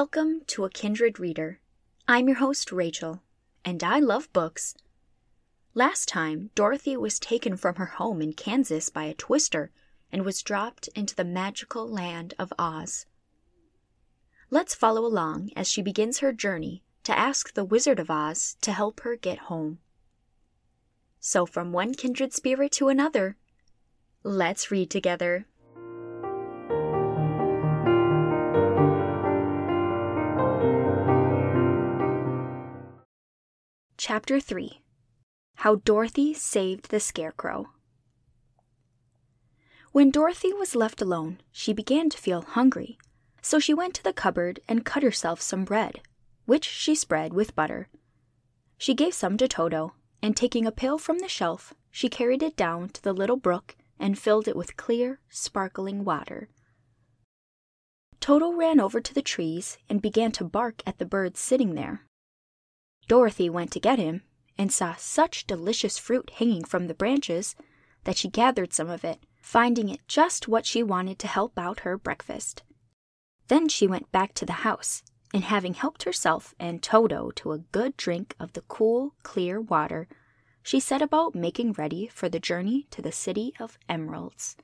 Welcome to A Kindred Reader. I'm your host, Rachel, and I love books. Last time, Dorothy was taken from her home in Kansas by a twister and was dropped into the magical land of Oz. Let's follow along as she begins her journey to ask the Wizard of Oz to help her get home. So, from one kindred spirit to another, let's read together. Chapter 3 How Dorothy Saved the Scarecrow. When Dorothy was left alone, she began to feel hungry, so she went to the cupboard and cut herself some bread, which she spread with butter. She gave some to Toto, and taking a pail from the shelf, she carried it down to the little brook and filled it with clear, sparkling water. Toto ran over to the trees and began to bark at the birds sitting there. Dorothy went to get him and saw such delicious fruit hanging from the branches that she gathered some of it, finding it just what she wanted to help out her breakfast. Then she went back to the house, and having helped herself and Toto to a good drink of the cool, clear water, she set about making ready for the journey to the City of Emeralds.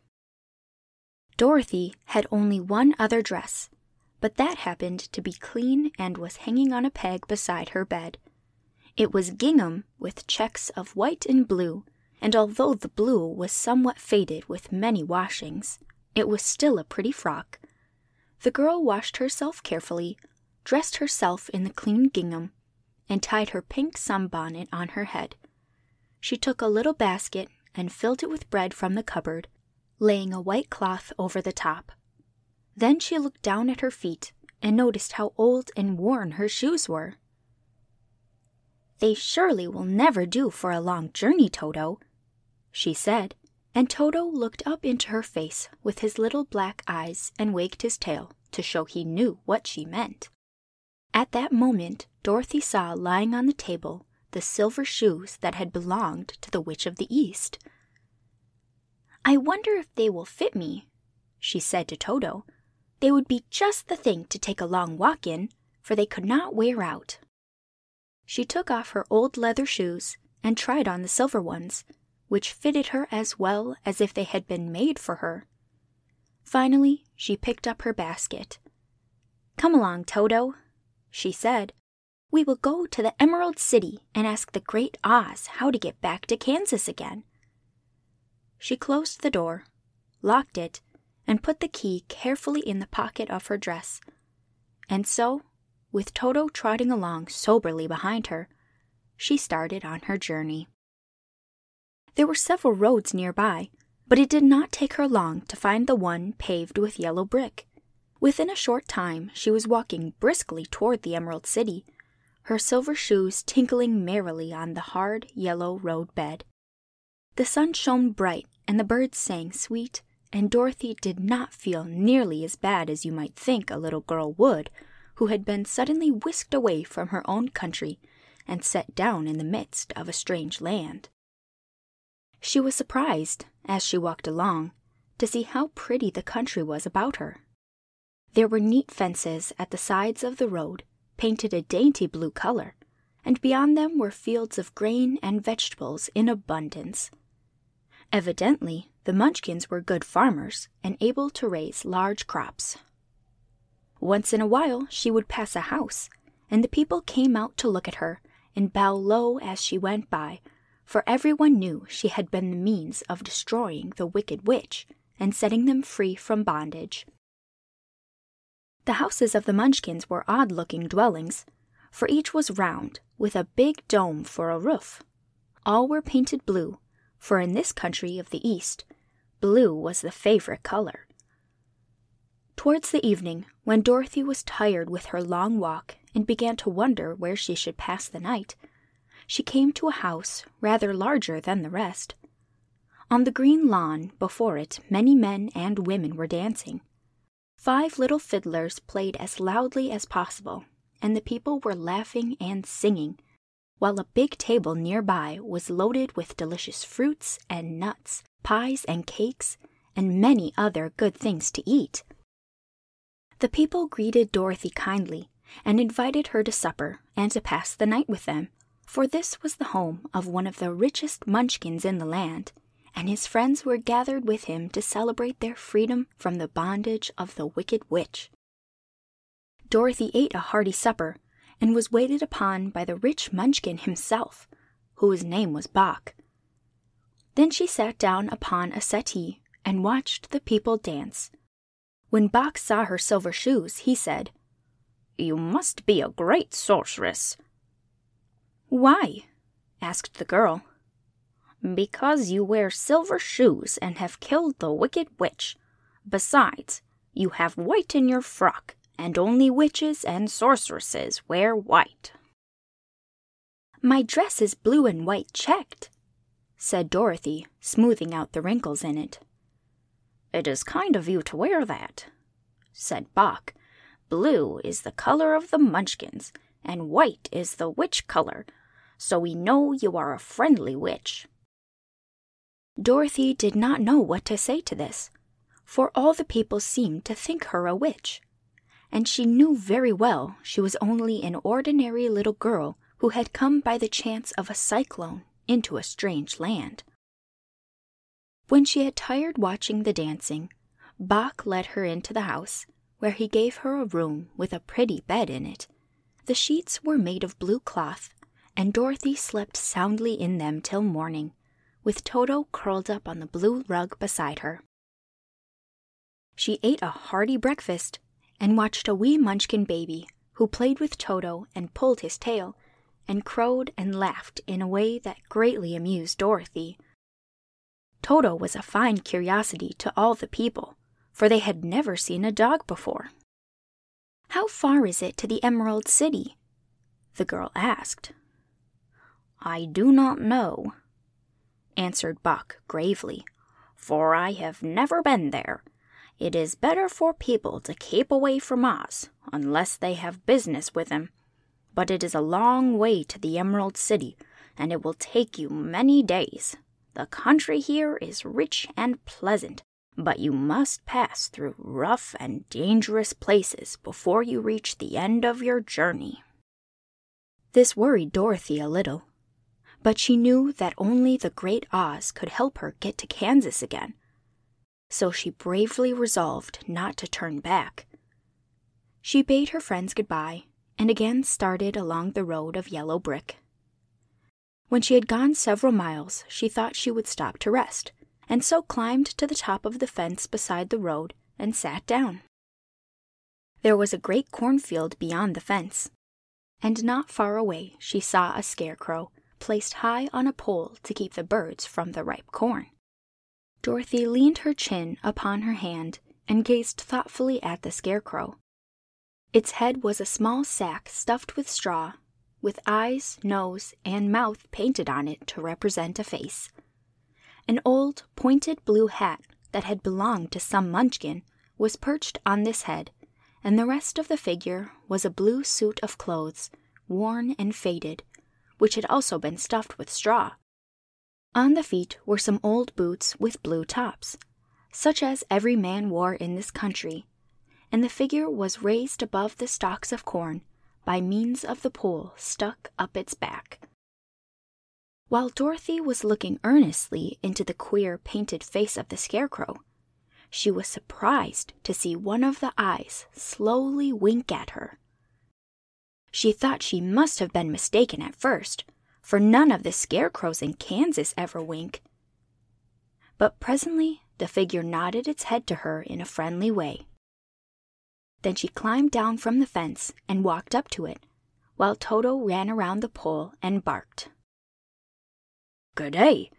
Dorothy had only one other dress, but that happened to be clean and was hanging on a peg beside her bed. It was gingham with checks of white and blue, and although the blue was somewhat faded with many washings, it was still a pretty frock. The girl washed herself carefully, dressed herself in the clean gingham, and tied her pink sunbonnet on her head. She took a little basket and filled it with bread from the cupboard, laying a white cloth over the top. Then she looked down at her feet and noticed how old and worn her shoes were. They surely will never do for a long journey, Toto, she said, and Toto looked up into her face with his little black eyes and wagged his tail to show he knew what she meant. At that moment, Dorothy saw lying on the table the silver shoes that had belonged to the Witch of the East. I wonder if they will fit me, she said to Toto. They would be just the thing to take a long walk in, for they could not wear out. She took off her old leather shoes and tried on the silver ones, which fitted her as well as if they had been made for her. Finally, she picked up her basket. Come along, Toto, she said. We will go to the Emerald City and ask the Great Oz how to get back to Kansas again. She closed the door, locked it, and put the key carefully in the pocket of her dress. And so with Toto trotting along soberly behind her, she started on her journey. There were several roads nearby, but it did not take her long to find the one paved with yellow brick. Within a short time, she was walking briskly toward the Emerald City, her silver shoes tinkling merrily on the hard yellow road bed. The sun shone bright and the birds sang sweet, and Dorothy did not feel nearly as bad as you might think a little girl would who had been suddenly whisked away from her own country and set down in the midst of a strange land. She was surprised, as she walked along, to see how pretty the country was about her. There were neat fences at the sides of the road, painted a dainty blue color, and beyond them were fields of grain and vegetables in abundance. Evidently, the Munchkins were good farmers and able to raise large crops. Once in a while she would pass a house, and the people came out to look at her and bow low as she went by, for everyone knew she had been the means of destroying the wicked witch and setting them free from bondage. The houses of the Munchkins were odd looking dwellings, for each was round, with a big dome for a roof. All were painted blue, for in this country of the East, blue was the favorite color. Towards the evening, when Dorothy was tired with her long walk and began to wonder where she should pass the night, she came to a house rather larger than the rest. On the green lawn before it, many men and women were dancing. Five little fiddlers played as loudly as possible, and the people were laughing and singing, while a big table nearby was loaded with delicious fruits and nuts, pies and cakes, and many other good things to eat. The people greeted Dorothy kindly and invited her to supper and to pass the night with them, for this was the home of one of the richest munchkins in the land, and his friends were gathered with him to celebrate their freedom from the bondage of the wicked witch. Dorothy ate a hearty supper and was waited upon by the rich munchkin himself, whose name was Boq. Then she sat down upon a settee and watched the people dance. When Boq saw her silver shoes, he said, You must be a great sorceress. Why? asked the girl. Because you wear silver shoes and have killed the wicked witch. Besides, you have white in your frock, and only witches and sorceresses wear white. My dress is blue and white checked, said Dorothy, smoothing out the wrinkles in it. It is kind of you to wear that, said Boq. Blue is the color of the Munchkins, and white is the witch color, so we know you are a friendly witch. Dorothy did not know what to say to this, for all the people seemed to think her a witch, and she knew very well she was only an ordinary little girl who had come by the chance of a cyclone into a strange land. When she had tired watching the dancing, Boq led her into the house, where he gave her a room with a pretty bed in it. The sheets were made of blue cloth, and Dorothy slept soundly in them till morning, with Toto curled up on the blue rug beside her. She ate a hearty breakfast and watched a wee munchkin baby who played with Toto and pulled his tail and crowed and laughed in a way that greatly amused Dorothy. Toto was a fine curiosity to all the people, for they had never seen a dog before. How far is it to the Emerald City? the girl asked. I do not know, answered Boq gravely, for I have never been there. It is better for people to keep away from Oz unless they have business with him but it is a long way to the Emerald City, and it will take you many days. The country here is rich and pleasant, but you must pass through rough and dangerous places before you reach the end of your journey. This worried Dorothy a little, but she knew that only the Great Oz could help her get to Kansas again. So she bravely resolved not to turn back. She bade her friends goodbye and again started along the road of yellow brick. When she had gone several miles, she thought she would stop to rest, and so climbed to the top of the fence beside the road and sat down. There was a great cornfield beyond the fence, and not far away she saw a scarecrow placed high on a pole to keep the birds from the ripe corn. Dorothy leaned her chin upon her hand and gazed thoughtfully at the scarecrow. Its head was a small sack stuffed with straw, with eyes, nose, and mouth painted on it to represent a face. An old, pointed blue hat that had belonged to some munchkin was perched on this head, and the rest of the figure was a blue suit of clothes, worn and faded, which had also been stuffed with straw. On the feet were some old boots with blue tops, such as every man wore in this country and the figure was raised above the stalks of corn by means of the pole stuck up its back. While Dorothy was looking earnestly into the queer painted face of the scarecrow, she was surprised to see one of the eyes slowly wink at her. She thought she must have been mistaken at first, for none of the scarecrows in Kansas ever wink. But presently the figure nodded its head to her in a friendly way. Then she climbed down from the fence and walked up to it, while Toto ran around the pole and barked. Good day,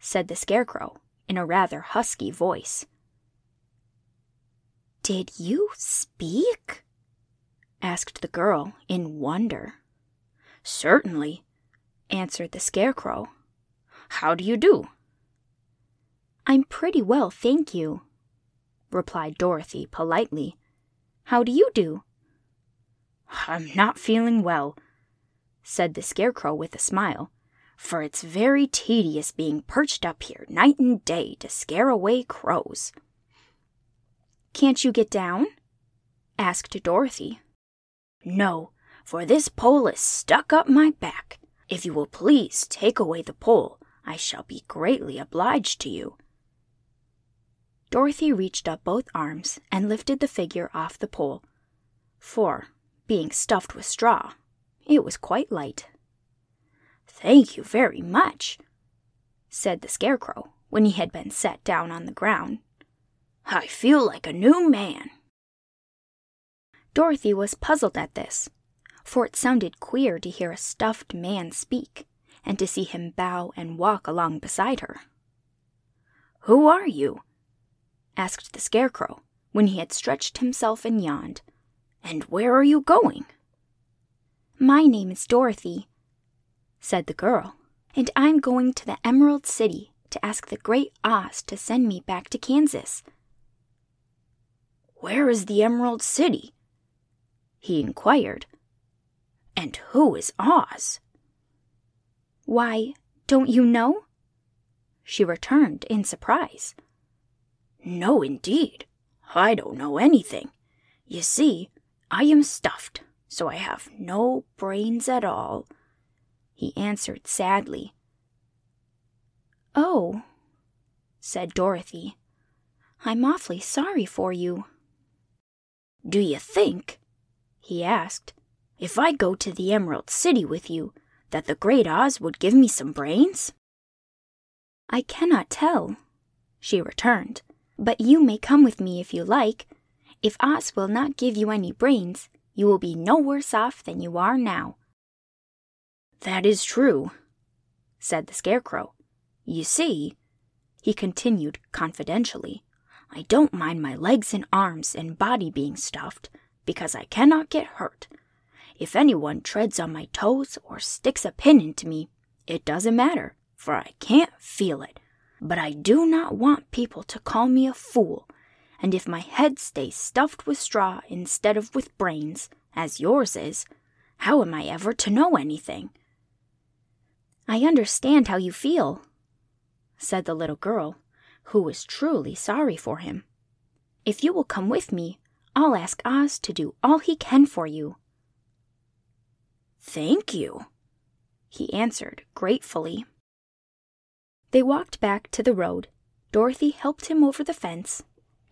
said the Scarecrow in a rather husky voice. Did you speak? asked the girl in wonder. Certainly, answered the Scarecrow. How do you do? I'm pretty well, thank you, replied Dorothy politely how do you do? I'm not feeling well, said the Scarecrow with a smile, for it's very tedious being perched up here night and day to scare away crows. Can't you get down? asked Dorothy. No, for this pole is stuck up my back. If you will please take away the pole, I shall be greatly obliged to you. Dorothy reached up both arms and lifted the figure off the pole, for, being stuffed with straw, it was quite light. Thank you very much, said the Scarecrow when he had been set down on the ground. I feel like a new man. Dorothy was puzzled at this, for it sounded queer to hear a stuffed man speak and to see him bow and walk along beside her. Who are you? Asked the Scarecrow when he had stretched himself and yawned. And where are you going? My name is Dorothy, said the girl, and I'm going to the Emerald City to ask the Great Oz to send me back to Kansas. Where is the Emerald City? he inquired. And who is Oz? Why, don't you know? She returned in surprise. No, indeed. I don't know anything. You see, I am stuffed, so I have no brains at all, he answered sadly. Oh, said Dorothy. I'm awfully sorry for you. Do you think, he asked, if I go to the Emerald City with you, that the Great Oz would give me some brains? I cannot tell, she returned, but you may come with me if you like. If Oz will not give you any brains, you will be no worse off than you are now. That is true, said the Scarecrow. You see, he continued confidentially, I don't mind my legs and arms and body being stuffed because I cannot get hurt. If anyone treads on my toes or sticks a pin into me, it doesn't matter, for I can't feel it. But I do not want people to call me a fool and if my head stays stuffed with straw instead of with brains, as yours is, how am I ever to know anything? I understand how you feel, said the little girl, who was truly sorry for him. If you will come with me, I'll ask Oz to do all he can for you. Thank you, he answered gratefully. They walked back to the road. Dorothy helped him over the fence,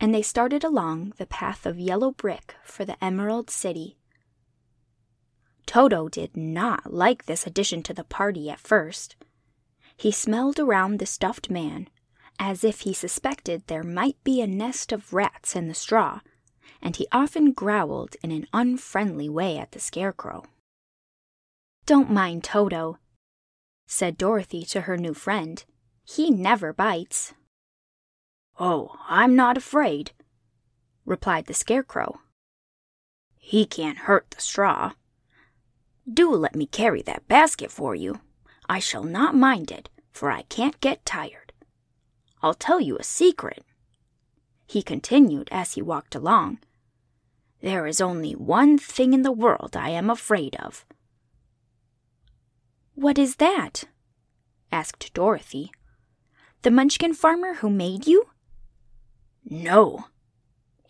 and they started along the path of yellow brick for the Emerald City. Toto did not like this addition to the party at first. He smelled around the stuffed man as if he suspected there might be a nest of rats in the straw, and he often growled in an unfriendly way at the Scarecrow. Don't mind Toto, said Dorothy to her new friend. He never bites. Oh, I'm not afraid, replied the Scarecrow. He can't hurt the straw. Do let me carry that basket for you. I shall not mind it, for I can't get tired. I'll tell you a secret, he continued as he walked along. There is only one thing in the world I am afraid of. What is that? asked Dorothy. The Munchkin farmer who made you? No,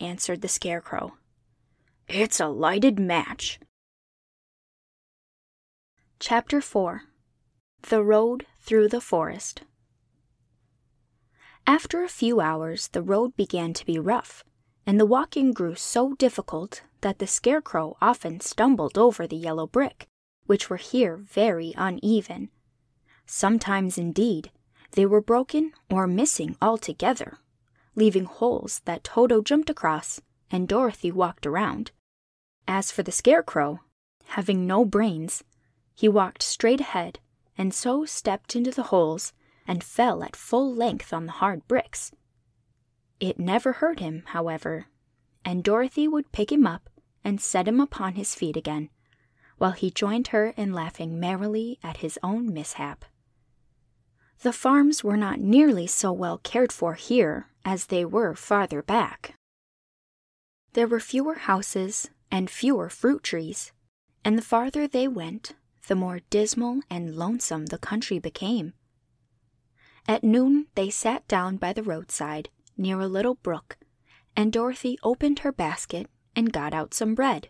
answered the Scarecrow. It's a lighted match. Chapter 4 The Road Through the Forest. After a few hours, the road began to be rough, and the walking grew so difficult that the Scarecrow often stumbled over the yellow brick, which were here very uneven. Sometimes, indeed, they were broken or missing altogether leaving holes that Toto jumped across and Dorothy walked around. As for the Scarecrow, having no brains, he walked straight ahead and so stepped into the holes and fell at full length on the hard bricks. It never hurt him, however, and Dorothy would pick him up and set him upon his feet again, while he joined her in laughing merrily at his own mishap. The farms were not nearly so well cared for here as they were farther back. There were fewer houses and fewer fruit trees, and the farther they went, the more dismal and lonesome the country became. At noon, they sat down by the roadside near a little brook, and Dorothy opened her basket and got out some bread.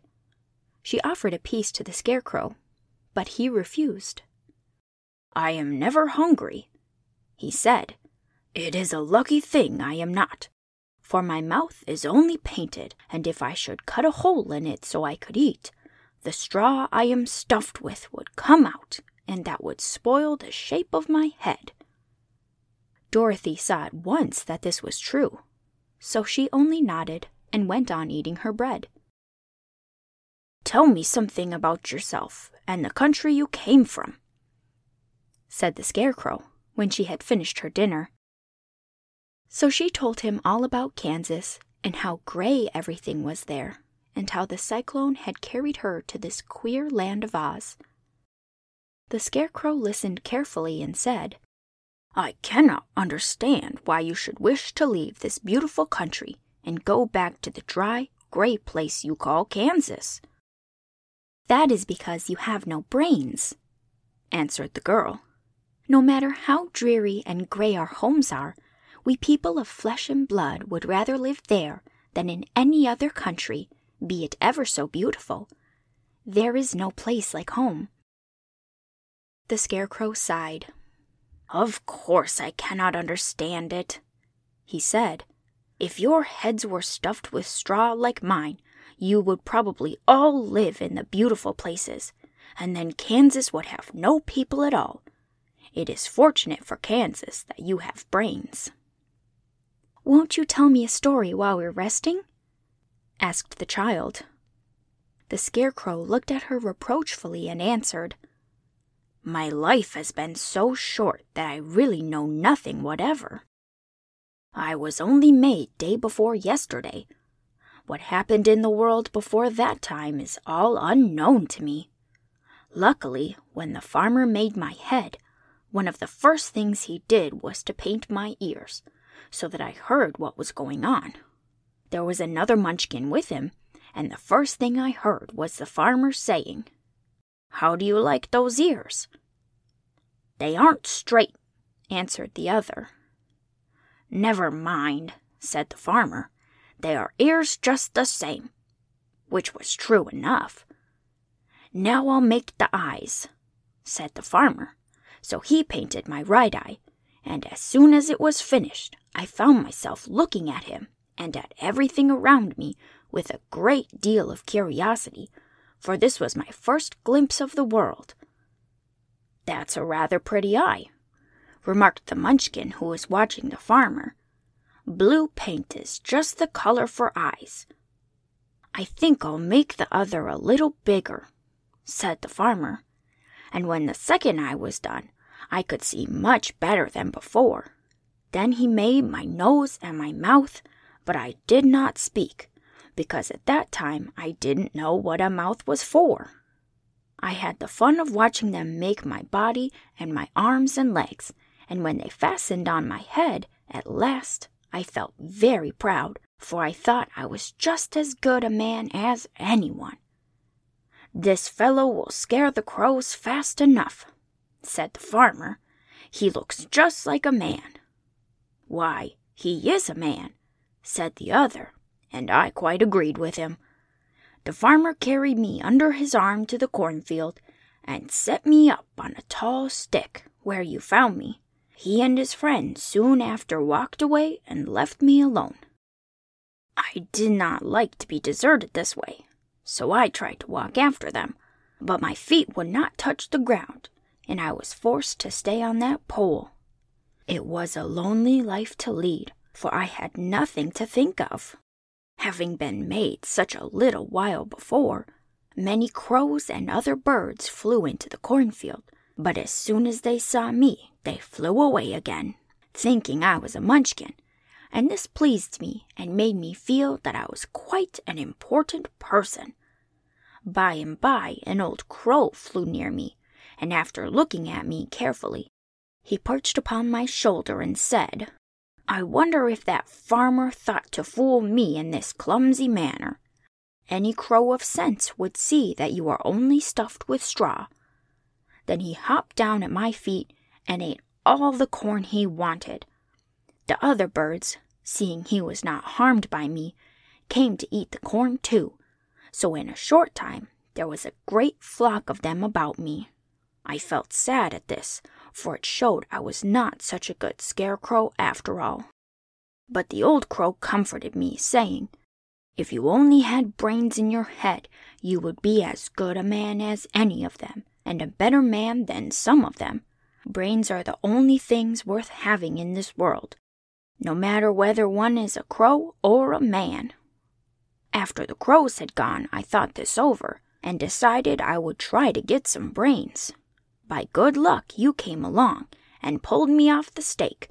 She offered a piece to the Scarecrow, but he refused. I am never hungry, he said. It is a lucky thing I am not, for my mouth is only painted, and if I should cut a hole in it so I could eat, the straw I am stuffed with would come out, and that would spoil the shape of my head. Dorothy saw at once that this was true, so she only nodded and went on eating her bread. Tell me something about yourself and the country you came from, said the Scarecrow when she had finished her dinner. So she told him all about Kansas and how gray everything was there, and how the cyclone had carried her to this queer land of Oz. The Scarecrow listened carefully and said, I cannot understand why you should wish to leave this beautiful country and go back to the dry, gray place you call Kansas. That is because you have no brains, answered the girl. No matter how dreary and gray our homes are, we people of flesh and blood would rather live there than in any other country, be it ever so beautiful. There is no place like home. The Scarecrow sighed. Of course I cannot understand it, he said. If your heads were stuffed with straw like mine, you would probably all live in the beautiful places, and then Kansas would have no people at all. It is fortunate for Kansas that you have brains. Won't you tell me a story while we're resting? asked the child. The Scarecrow looked at her reproachfully and answered, My life has been so short that I really know nothing whatever. I was only made day before yesterday, what happened in the world before that time is all unknown to me. Luckily, when the farmer made my head, one of the first things he did was to paint my ears, so that I heard what was going on. There was another munchkin with him, and the first thing I heard was the farmer saying, How do you like those ears? They aren't straight, answered the other. Never mind, said the farmer. They are ears just the same, which was true enough. Now I'll make the eyes, said the farmer. So he painted my right eye, and as soon as it was finished, I found myself looking at him and at everything around me with a great deal of curiosity, for this was my first glimpse of the world. That's a rather pretty eye, remarked the munchkin who was watching the farmer. Blue paint is just the color for eyes. I think I'll make the other a little bigger, said the farmer. And when the second eye was done, I could see much better than before. Then he made my nose and my mouth, but I did not speak, because at that time I didn't know what a mouth was for. I had the fun of watching them make my body and my arms and legs, and when they fastened on my head, at last I felt very proud, for I thought I was just as good a man as anyone. This fellow will scare the crows fast enough, said the farmer. He looks just like a man. Why, he is a man, said the other, and I quite agreed with him. The farmer carried me under his arm to the cornfield and set me up on a tall stick where you found me. He and his friend soon after walked away and left me alone. I did not like to be deserted this way, so I tried to walk after them, but my feet would not touch the ground, and I was forced to stay on that pole. It was a lonely life to lead, for I had nothing to think of. Having been made such a little while before, many crows and other birds flew into the cornfield, but as soon as they saw me, they flew away again, thinking I was a munchkin, and this pleased me and made me feel that I was quite an important person. By and by, an old crow flew near me, and after looking at me carefully, he perched upon my shoulder and said, I wonder if that farmer thought to fool me in this clumsy manner. Any crow of sense would see that you are only stuffed with straw. Then he hopped down at my feet and ate all the corn he wanted. The other birds, seeing he was not harmed by me, came to eat the corn too, So in a short time there was a great flock of them about me. I felt sad at this, for it showed I was not such a good scarecrow after all. But the old crow comforted me, saying, If you only had brains in your head, you would be as good a man as any of them, and a better man than some of them. Brains are the only things worth having in this world, no matter whether one is a crow or a man. After the crows had gone, I thought this over and decided I would try to get some brains. By good luck, you came along and pulled me off the stake,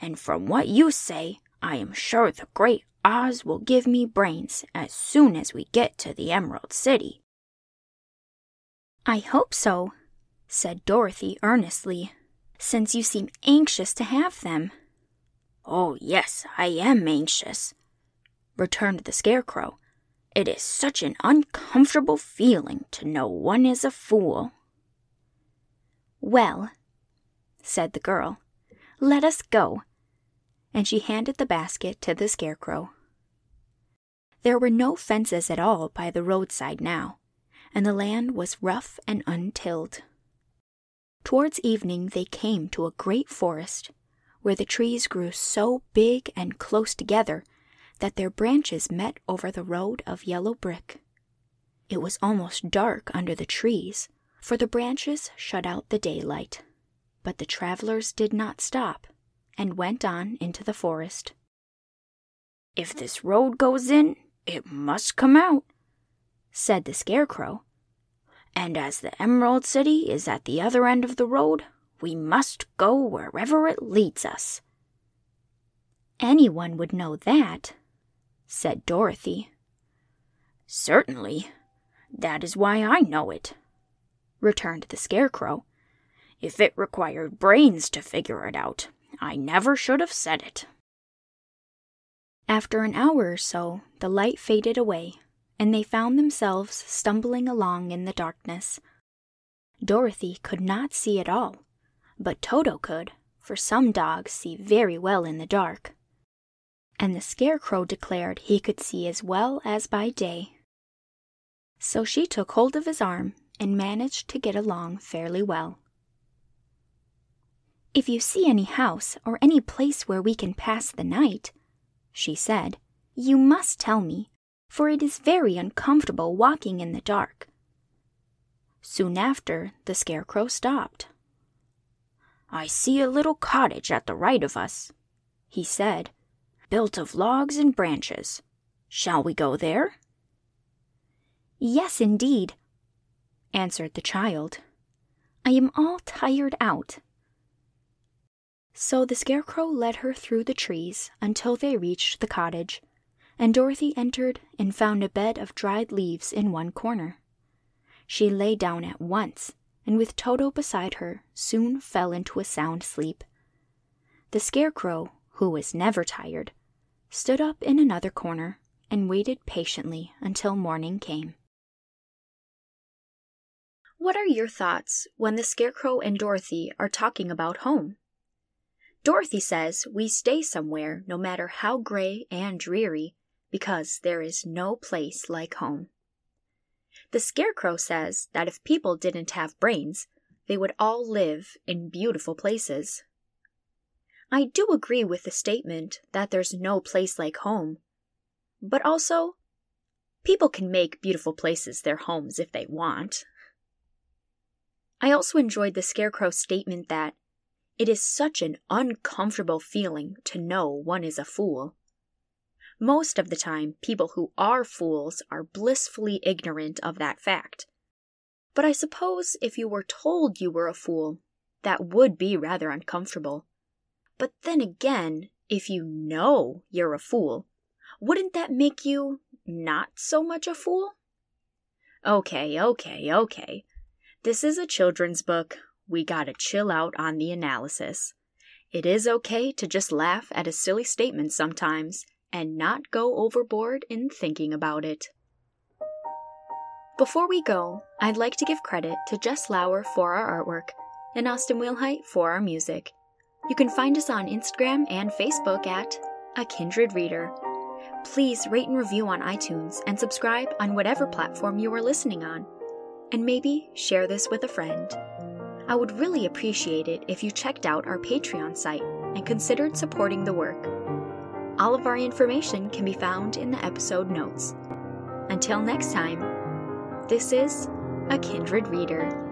and from what you say, I am sure the great Oz will give me brains as soon as we get to the Emerald City. I hope so, said Dorothy earnestly, since you seem anxious to have them. Oh, yes, I am anxious, returned the Scarecrow. It is such an uncomfortable feeling to know one is a fool. Well, said the girl, let us go. And she handed the basket to the Scarecrow. There were no fences at all by the roadside now, and the land was rough and untilled. Towards evening, they came to a great forest, where the trees grew so big and close together that their branches met over the road of yellow brick. It was almost dark under the trees, for the branches shut out the daylight. But the travelers did not stop, and went on into the forest. If this road goes in, it must come out, said the Scarecrow. And as the Emerald City is at the other end of the road, we must go wherever it leads us. Anyone would know that, said Dorothy. Certainly. That is why I know it, returned the Scarecrow. If it required brains to figure it out, I never should have said it. After an hour or so, the light faded away, and they found themselves stumbling along in the darkness. Dorothy could not see at all, but Toto could, for some dogs see very well in the dark and the Scarecrow declared he could see as well as by day. So she took hold of his arm and managed to get along fairly well. If you see any house or any place where we can pass the night, she said, you must tell me, for it is very uncomfortable walking in the dark. Soon after, the Scarecrow stopped. I see a little cottage at the right of us, he said, built of logs and branches. Shall we go there? Yes, indeed, answered the child. I am all tired out. So the Scarecrow led her through the trees until they reached the cottage, and Dorothy entered and found a bed of dried leaves in one corner. She lay down at once, and with Toto beside her, soon fell into a sound sleep. The Scarecrow, who was never tired, stood up in another corner and waited patiently until morning came. What are your thoughts when the Scarecrow and Dorothy are talking about home? Dorothy says we stay somewhere no matter how gray and dreary because there is no place like home. The Scarecrow says that if people didn't have brains, they would all live in beautiful places. I do agree with the statement that there's no place like home. But also, people can make beautiful places their homes if they want. I also enjoyed the Scarecrow's statement that it is such an uncomfortable feeling to know one is a fool. Most of the time, people who are fools are blissfully ignorant of that fact. But I suppose if you were told you were a fool, that would be rather uncomfortable. But then again, if you know you're a fool, wouldn't that make you not so much a fool? Okay, okay, okay. This is a children's book. We gotta chill out on the analysis. It is okay to just laugh at a silly statement sometimes and not go overboard in thinking about it. Before we go, I'd like to give credit to Jess Lauer for our artwork and Austin Willhite for our music. You can find us on Instagram and Facebook at A Kindred Reader. Please rate and review on iTunes and subscribe on whatever platform you are listening on. And maybe share this with a friend. I would really appreciate it if you checked out our Patreon site and considered supporting the work. All of our information can be found in the episode notes. Until next time, this is A Kindred Reader.